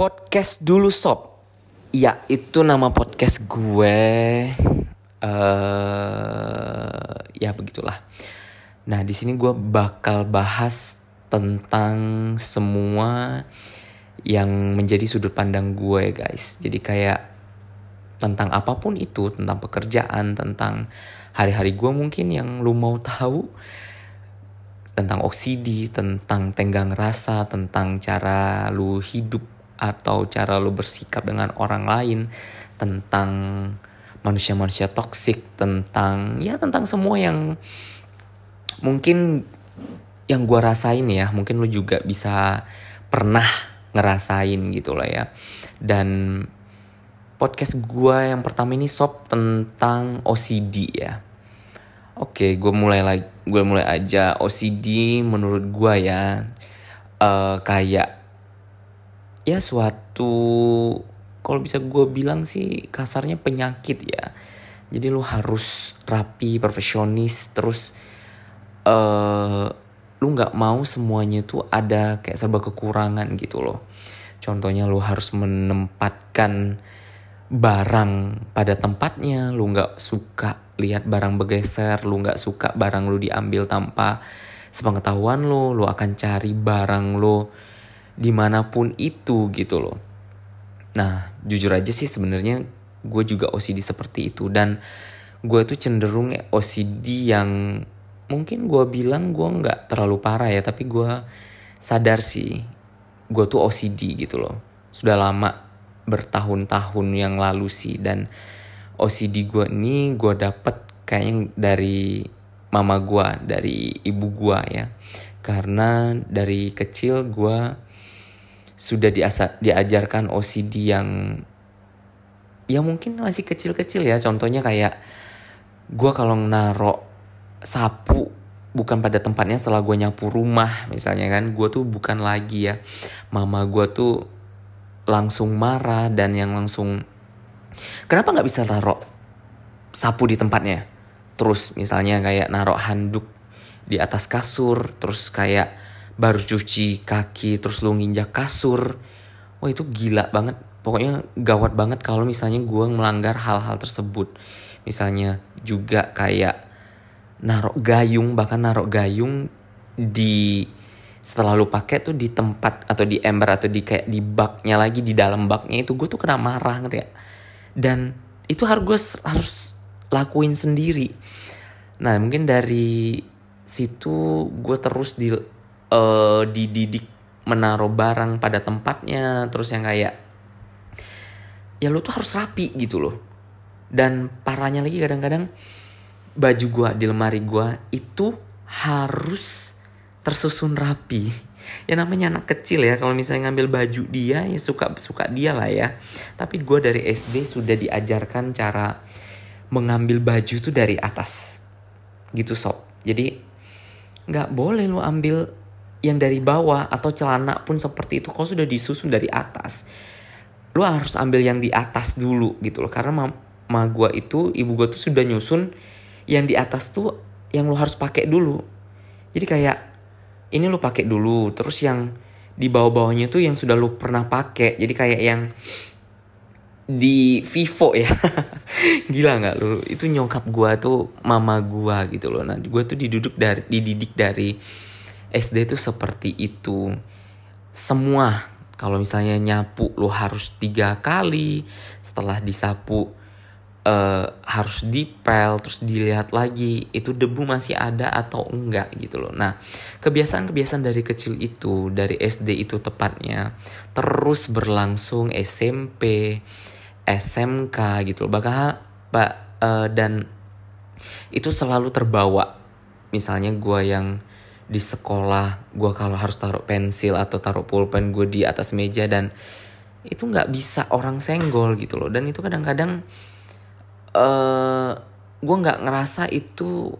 Podcast dulu sob. Ya itu nama podcast gue. uh, ya begitulah. Nah di sini gue bakal bahas tentang semua yang menjadi sudut pandang gue guys. Jadi kayak tentang apa pun itu, tentang pekerjaan, tentang hari-hari gue mungkin yang lu mau tahu tentang OCD, tentang tenggang rasa, tentang cara lu hidup atau cara lu bersikap dengan orang lain tentang manusia-manusia toksik tentang ya tentang semua yang mungkin yang gue rasain ya mungkin lu juga bisa pernah ngerasain gitu lah ya. Dan podcast gue yang pertama ini sob tentang OCD ya. Oke gue mulai lagi gue mulai aja. OCD menurut gue ya uh, kayak ya suatu kalau bisa gue bilang sih kasarnya penyakit ya. Jadi lu harus rapi perfeksionis terus uh, lu nggak mau semuanya tuh ada kayak serba kekurangan gitu loh. Contohnya lu harus menempatkan barang pada tempatnya lu nggak suka lihat barang bergeser lu nggak suka barang lu diambil tanpa sepengetahuan lu lu akan cari barang lu di mana pun itu gitu loh. Nah jujur aja sih sebenarnya gue juga OCD seperti itu dan gue tuh cenderung OCD yang mungkin gue bilang gue nggak terlalu parah ya tapi gue sadar sih gue tuh OCD gitu loh sudah lama bertahun-tahun yang lalu sih dan OCD gue ini gue dapet kayaknya dari mama gue dari ibu gue ya karena dari kecil gue sudah diasa, diajarkan OCD yang ya mungkin masih kecil-kecil ya. Contohnya kayak gue kalau naro sapu bukan pada tempatnya setelah gue nyapu rumah misalnya kan gue tuh bukan lagi ya. Mama gue tuh langsung marah dan yang langsung kenapa nggak bisa taruh sapu di tempatnya? Terus misalnya kayak naruh handuk di atas kasur terus kayak baru cuci kaki terus lu nginjak kasur. Wah itu gila banget. Pokoknya gawat banget kalau misalnya gue melanggar hal-hal tersebut. Misalnya juga kayak narok gayung bahkan narok gayung di setelah lu pakai tuh di tempat atau di ember atau di kayak di baknya lagi di dalam baknya itu gue tuh kena marah ngerti ya dan itu harus gue harus lakuin sendiri. Nah mungkin dari situ gue terus di uh, dididik menaruh barang pada tempatnya terus yang kayak ya lu tuh harus rapi gitu loh. Dan parahnya lagi kadang-kadang baju gua di lemari gua itu harus tersusun rapi. Ya namanya anak kecil ya kalau misalnya ngambil baju dia ya suka suka dia lah ya. Tapi gua dari SD sudah diajarkan cara mengambil baju tuh dari atas. Gitu sob. Jadi nggak boleh lu ambil yang dari bawah atau celana pun seperti itu. Kalau sudah disusun dari atas lu harus ambil yang di atas dulu gitu loh. Karena mama gue itu ibu gue tuh sudah nyusun yang di atas tuh yang lu harus pakai dulu. Jadi kayak ini lu pakai dulu. Terus yang di bawah-bawahnya tuh yang sudah lu pernah pakai. Jadi kayak yang di Vivo ya. Gila nggak lu? Itu nyokap gue tuh mama gue gitu loh. Nah gue tuh diduduk dari dididik dari SD itu seperti itu. Semua kalau misalnya nyapu lo harus tiga kali, setelah disapu uh, harus dipel, terus dilihat lagi itu debu masih ada atau enggak gitu loh. Nah kebiasaan-kebiasaan dari kecil itu dari SD itu tepatnya terus berlangsung SMP, SMK gitu loh. Bahkan pak uh, dan itu selalu terbawa. Misalnya gue yang di sekolah gue kalau harus taruh pensil atau taruh pulpen gue di atas meja dan itu nggak bisa orang senggol gitu loh. Dan itu kadang-kadang uh, gue nggak ngerasa itu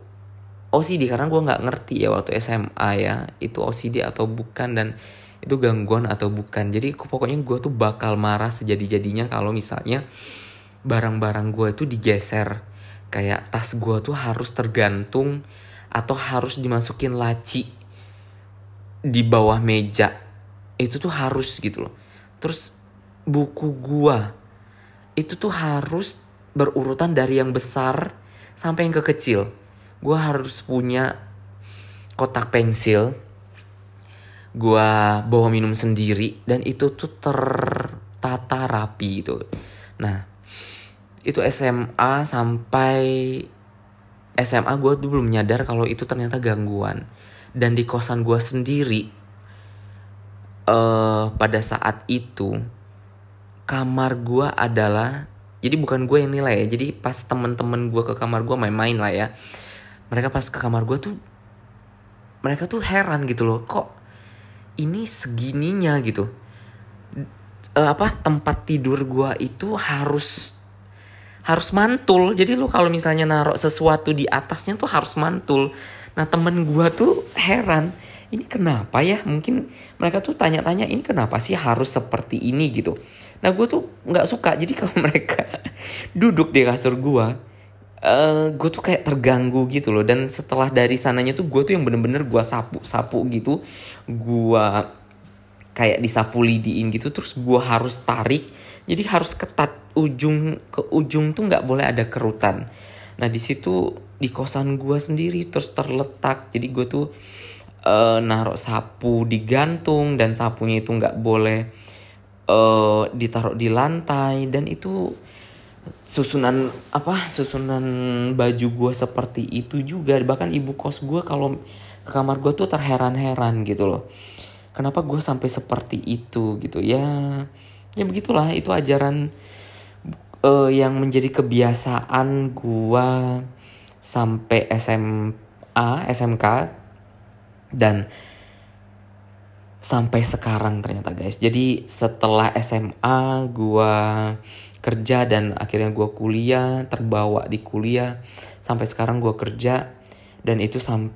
OCD karena gue nggak ngerti ya waktu SMA ya itu OCD atau bukan dan itu gangguan atau bukan. Jadi pokoknya gue tuh bakal marah sejadi-jadinya kalau misalnya barang-barang gue itu digeser. Kayak tas gue tuh harus tergantung atau harus dimasukin laci di bawah meja itu tuh harus gitu loh terus buku gua itu tuh harus berurutan dari yang besar sampai yang ke kecil. Gua harus punya kotak pensil. Gua bawa minum sendiri dan itu tuh tertata rapi gitu. Nah, itu SMA sampai SMA gue tuh belum nyadar kalau itu ternyata gangguan. Dan di kosan gue sendiri uh, pada saat itu kamar gue adalah jadi bukan gue yang nilai ya jadi pas temen-temen gue ke kamar gue main-main lah ya mereka pas ke kamar gue tuh mereka tuh heran gitu loh kok ini segininya gitu? Uh, apa tempat tidur gue itu harus harus mantul. Jadi lu kalau misalnya naruh sesuatu di atasnya tuh harus mantul. Nah temen gue tuh heran ini kenapa ya? Mungkin mereka tuh tanya-tanya ini kenapa sih harus seperti ini? Gitu. Nah gue tuh nggak suka. Jadi kalau mereka duduk di kasur gue uh, gue tuh kayak terganggu gitu loh. Dan setelah dari sananya tuh gue tuh yang bener-bener gue sapu sapu gitu. Gue kayak disapu lidiin gitu. Terus gue harus tarik jadi harus ketat ujung ke ujung tuh nggak boleh ada kerutan. Nah di situ di kosan gue sendiri terus terletak. Jadi gue tuh uh, naruh sapu di gantung dan sapunya itu nggak boleh uh, ditaruh di lantai. Dan itu susunan apa susunan baju gue seperti itu juga. Bahkan ibu kos gue kalau ke kamar gue tuh terheran-heran gitu loh. Kenapa gue sampai seperti itu gitu? Ya ya begitulah itu ajaran uh, yang menjadi kebiasaan gua sampai SMA SMK dan sampai sekarang ternyata guys. Jadi setelah SMA gua kerja dan akhirnya gua kuliah terbawa di kuliah sampai sekarang gua kerja dan itu sam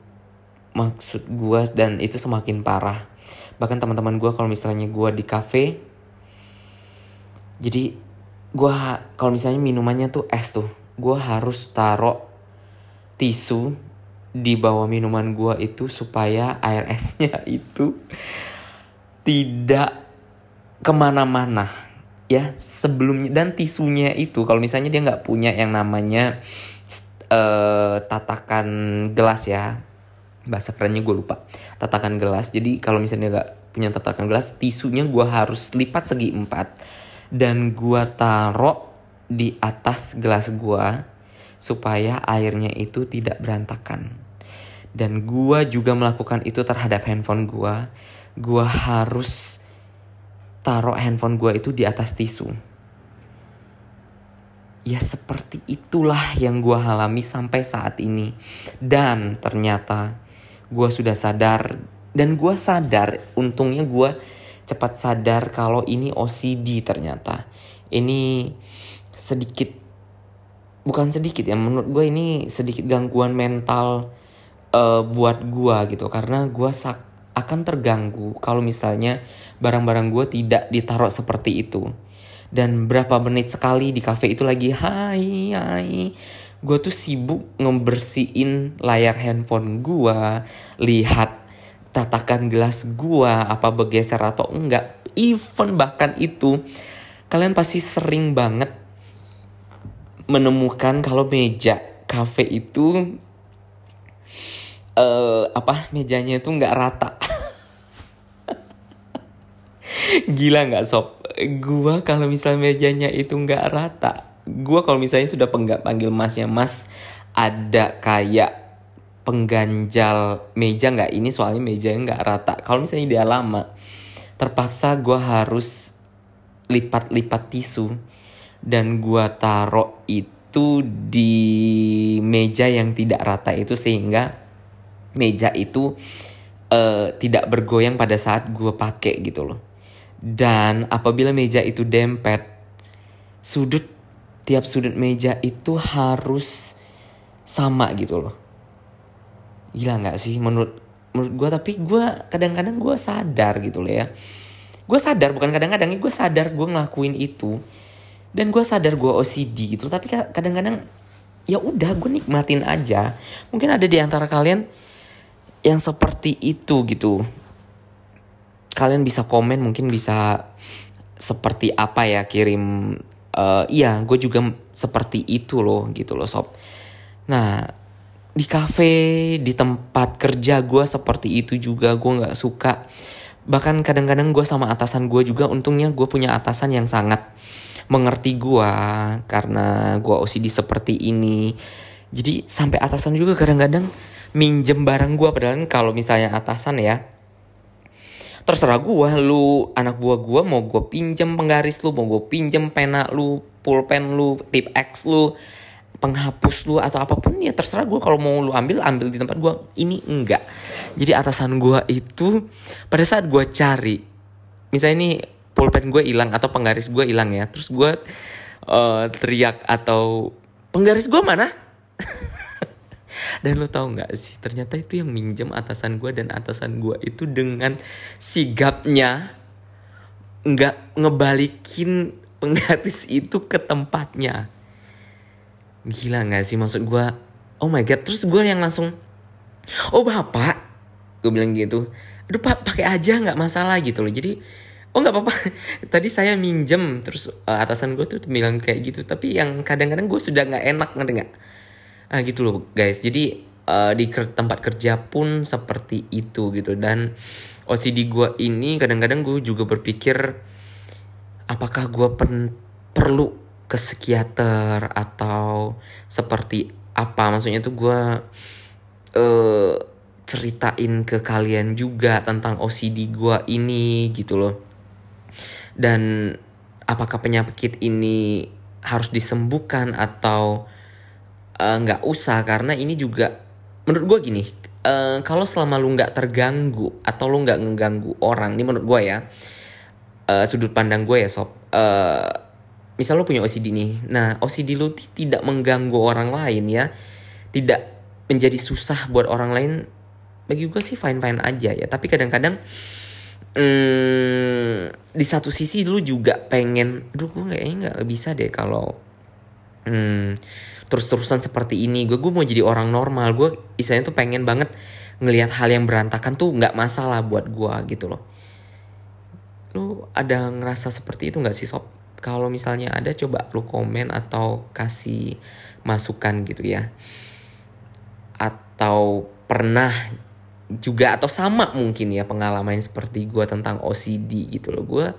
maksud gua dan itu semakin parah. Bahkan teman-teman gua kalau misalnya gua di cafe jadi gue kalau misalnya minumannya tuh es tuh gue harus taruh tisu di bawah minuman gue itu supaya air esnya itu tidak ke mana-mana ya. Sebelumnya dan tisunya itu kalau misalnya dia nggak punya yang namanya uh, tatakan gelas ya. Bahasa kerennya gue lupa. Tatakan gelas. Jadi kalau misalnya nggak punya tatakan gelas tisunya gue harus lipat segi empat dan gua taruh di atas gelas gua supaya airnya itu tidak berantakan. Dan gua juga melakukan itu terhadap handphone gua. Gua harus taruh handphone gua itu di atas tisu. Ya seperti itulah yang gua alami sampai saat ini. Dan ternyata gua sudah sadar dan gua sadar untungnya gua cepat sadar kalau ini OCD ternyata. Ini sedikit bukan sedikit ya menurut gue ini sedikit gangguan mental uh, buat gue gitu. Karena gue akan terganggu kalau misalnya barang-barang gue tidak ditaruh seperti itu. Dan berapa menit sekali di cafe itu lagi hai hai. Gue tuh sibuk ngebersihin layar handphone gue lihat tatakan gelas gua apa bergeser atau enggak even bahkan itu kalian pasti sering banget menemukan kalau meja cafe itu uh, apa mejanya itu nggak rata. Gila nggak sob? Gua kalau misalnya mejanya itu nggak rata gua kalau misalnya sudah penggak panggil masnya mas ada kayak pengganjal meja nggak? Ini soalnya meja nggak rata. Kalau misalnya dia lama terpaksa gue harus lipat-lipat tisu dan gue taruh itu di meja yang tidak rata itu sehingga meja itu uh, tidak bergoyang pada saat gue pakai gitu loh. Dan apabila meja itu dempet sudut tiap sudut meja itu harus sama gitu loh gila nggak sih? Menurut menurut gue tapi gue kadang-kadang gue sadar gitu loh ya. Gue sadar bukan kadang-kadang gue sadar gue ngelakuin itu. Dan gue sadar gue OCD gitu tapi kadang-kadang ya udah gue nikmatin aja. Mungkin ada di antara kalian yang seperti itu gitu. Kalian bisa komen mungkin bisa seperti apa ya kirim uh, iya gue juga seperti itu loh gitu loh sob. Nah di cafe di tempat kerja gue seperti itu juga gue nggak suka. Bahkan kadang-kadang gue sama atasan gue juga untungnya gue punya atasan yang sangat mengerti gue karena gue OCD seperti ini. Jadi sampai atasan juga kadang-kadang minjem barang gue padahal kalau misalnya atasan ya terserah gue lu anak buah gue mau gue pinjem penggaris lu mau gue pinjem pena lu pulpen lu tip X lu penghapus lu atau apa pun ya terserah gue kalau mau lu ambil ambil di tempat gue ini enggak. Jadi atasan gue itu pada saat gue cari misalnya ini pulpen gue hilang atau penggaris gue hilang ya terus gue uh, teriak atau penggaris gue mana? Dan lo tau nggak sih ternyata itu yang minjem atasan gue dan atasan gue itu dengan sigapnya nggak ngebalikin penggaris itu ke tempatnya gila nggak sih maksud gue oh my god terus gue yang langsung oh bapak gue bilang gitu. Aduh pak pakai aja nggak masalah gitu loh. Jadi oh nggak apa-apa. Tadi saya minjem terus uh, atasan gue tuh bilang kayak gitu. Tapi yang kadang-kadang gue sudah nggak enak ngerti nggak? Ah gitu loh guys. Jadi uh, di tempat kerja pun seperti itu gitu. Dan OCD gue ini kadang-kadang gue juga berpikir apakah gue perlu ke psikiater atau seperti apa. Maksudnya tuh gue uh, ceritain ke kalian juga tentang OCD gue ini gitu loh. Dan apakah penyakit ini harus disembuhkan atau Eh, nggak uh, usah? Karena ini juga menurut gue gini uh, kalau selama lu nggak terganggu atau lu nggak ngeganggu orang ini menurut gue ya uh, sudut pandang gue ya sob uh, misal lu punya OCD nih. Nah OCD lu tidak mengganggu orang lain ya. Tidak menjadi susah buat orang lain. Bagi gue sih fine fine aja ya. Tapi kadang-kadang hmm, di satu sisi lu juga pengen aduh gue kayaknya nggak bisa deh kalau hmm, terus-terusan seperti ini. Gue gue mau jadi orang normal. Gue istilahnya tuh pengen banget ngelihat hal yang berantakan tuh nggak masalah buat gue gitu loh. Lu ada ngerasa seperti itu nggak sih sob kalau misalnya ada coba lu komen atau kasih masukan gitu ya. Atau pernah juga atau sama mungkin ya pengalaman seperti gue tentang OCD gitu loh. Gue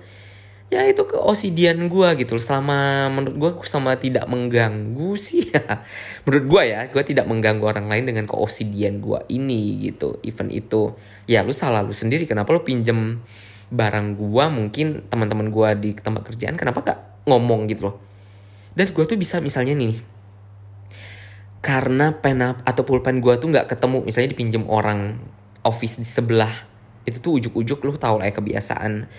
ya itu ke osidian gue gitu selama menurut gue sama tidak mengganggu sih ya. Menurut gue ya gue tidak mengganggu orang lain dengan keosidian gue ini gitu. Event itu ya lu salah lu sendiri. Kenapa lu pinjem barang gue mungkin teman-teman gue di tempat kerjaan kenapa gak ngomong gitu loh dan gue tuh bisa misalnya nih karena pena atau pulpen gue tuh nggak ketemu misalnya dipinjem orang office di sebelah itu tuh ujuk-ujuk lu tau lah ya kebiasaan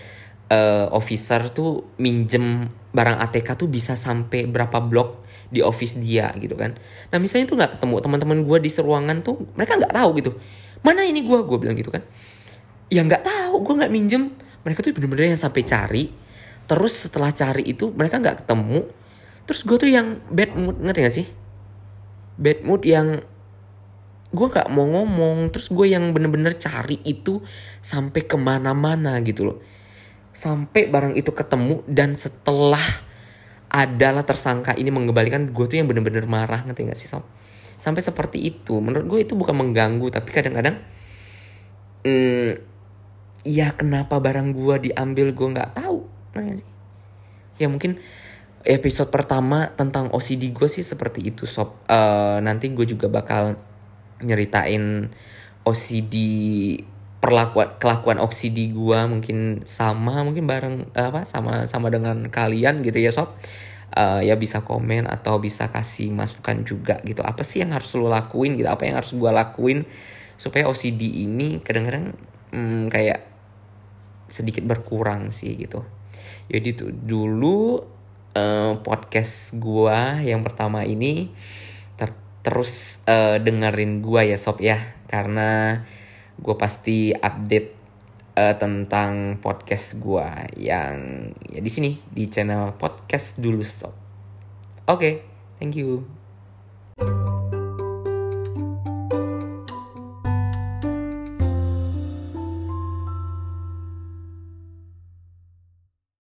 uh, officer tuh minjem barang ATK tuh bisa sampai berapa blok di office dia gitu kan. Nah misalnya tuh nggak ketemu teman-teman gue di seruangan tuh mereka nggak tahu gitu. Mana ini gue? Gue bilang gitu kan. Ya nggak tahu, gue nggak minjem. Mereka tuh bener-bener yang sampai cari. Terus setelah cari itu mereka nggak ketemu. Terus gue tuh yang bad mood ngerti gak sih? Bad mood yang gue nggak mau ngomong. Terus gue yang bener-bener cari itu sampai ke mana-mana gitu loh sampai barang itu ketemu dan setelah adalah tersangka ini mengembalikan gue tuh yang bener-bener marah ngerti gak sih sob sampai seperti itu menurut gue itu bukan mengganggu tapi kadang-kadang hmm, ya kenapa barang gue diambil gue nggak tahu. Sih. Ya mungkin episode pertama tentang OCD gue sih seperti itu sob. Uh, nanti gue juga bakal nyeritain OCD perlakuan kelakuan oksidi gua mungkin sama mungkin bareng apa sama sama dengan kalian gitu ya sob. Uh, ya bisa komen atau bisa kasih masukan juga gitu. Apa sih yang harus lo lakuin gitu? Apa yang harus gua lakuin supaya OCD ini kadang-kadang hmm, kayak sedikit berkurang sih gitu jadi tuh dulu uh, podcast gua yang pertama ini ter terus uh, dengerin gua ya sob ya karena gue pasti update uh, tentang podcast gue yang ya di sini di channel podcast dulu stop. Oke, okay, thank you.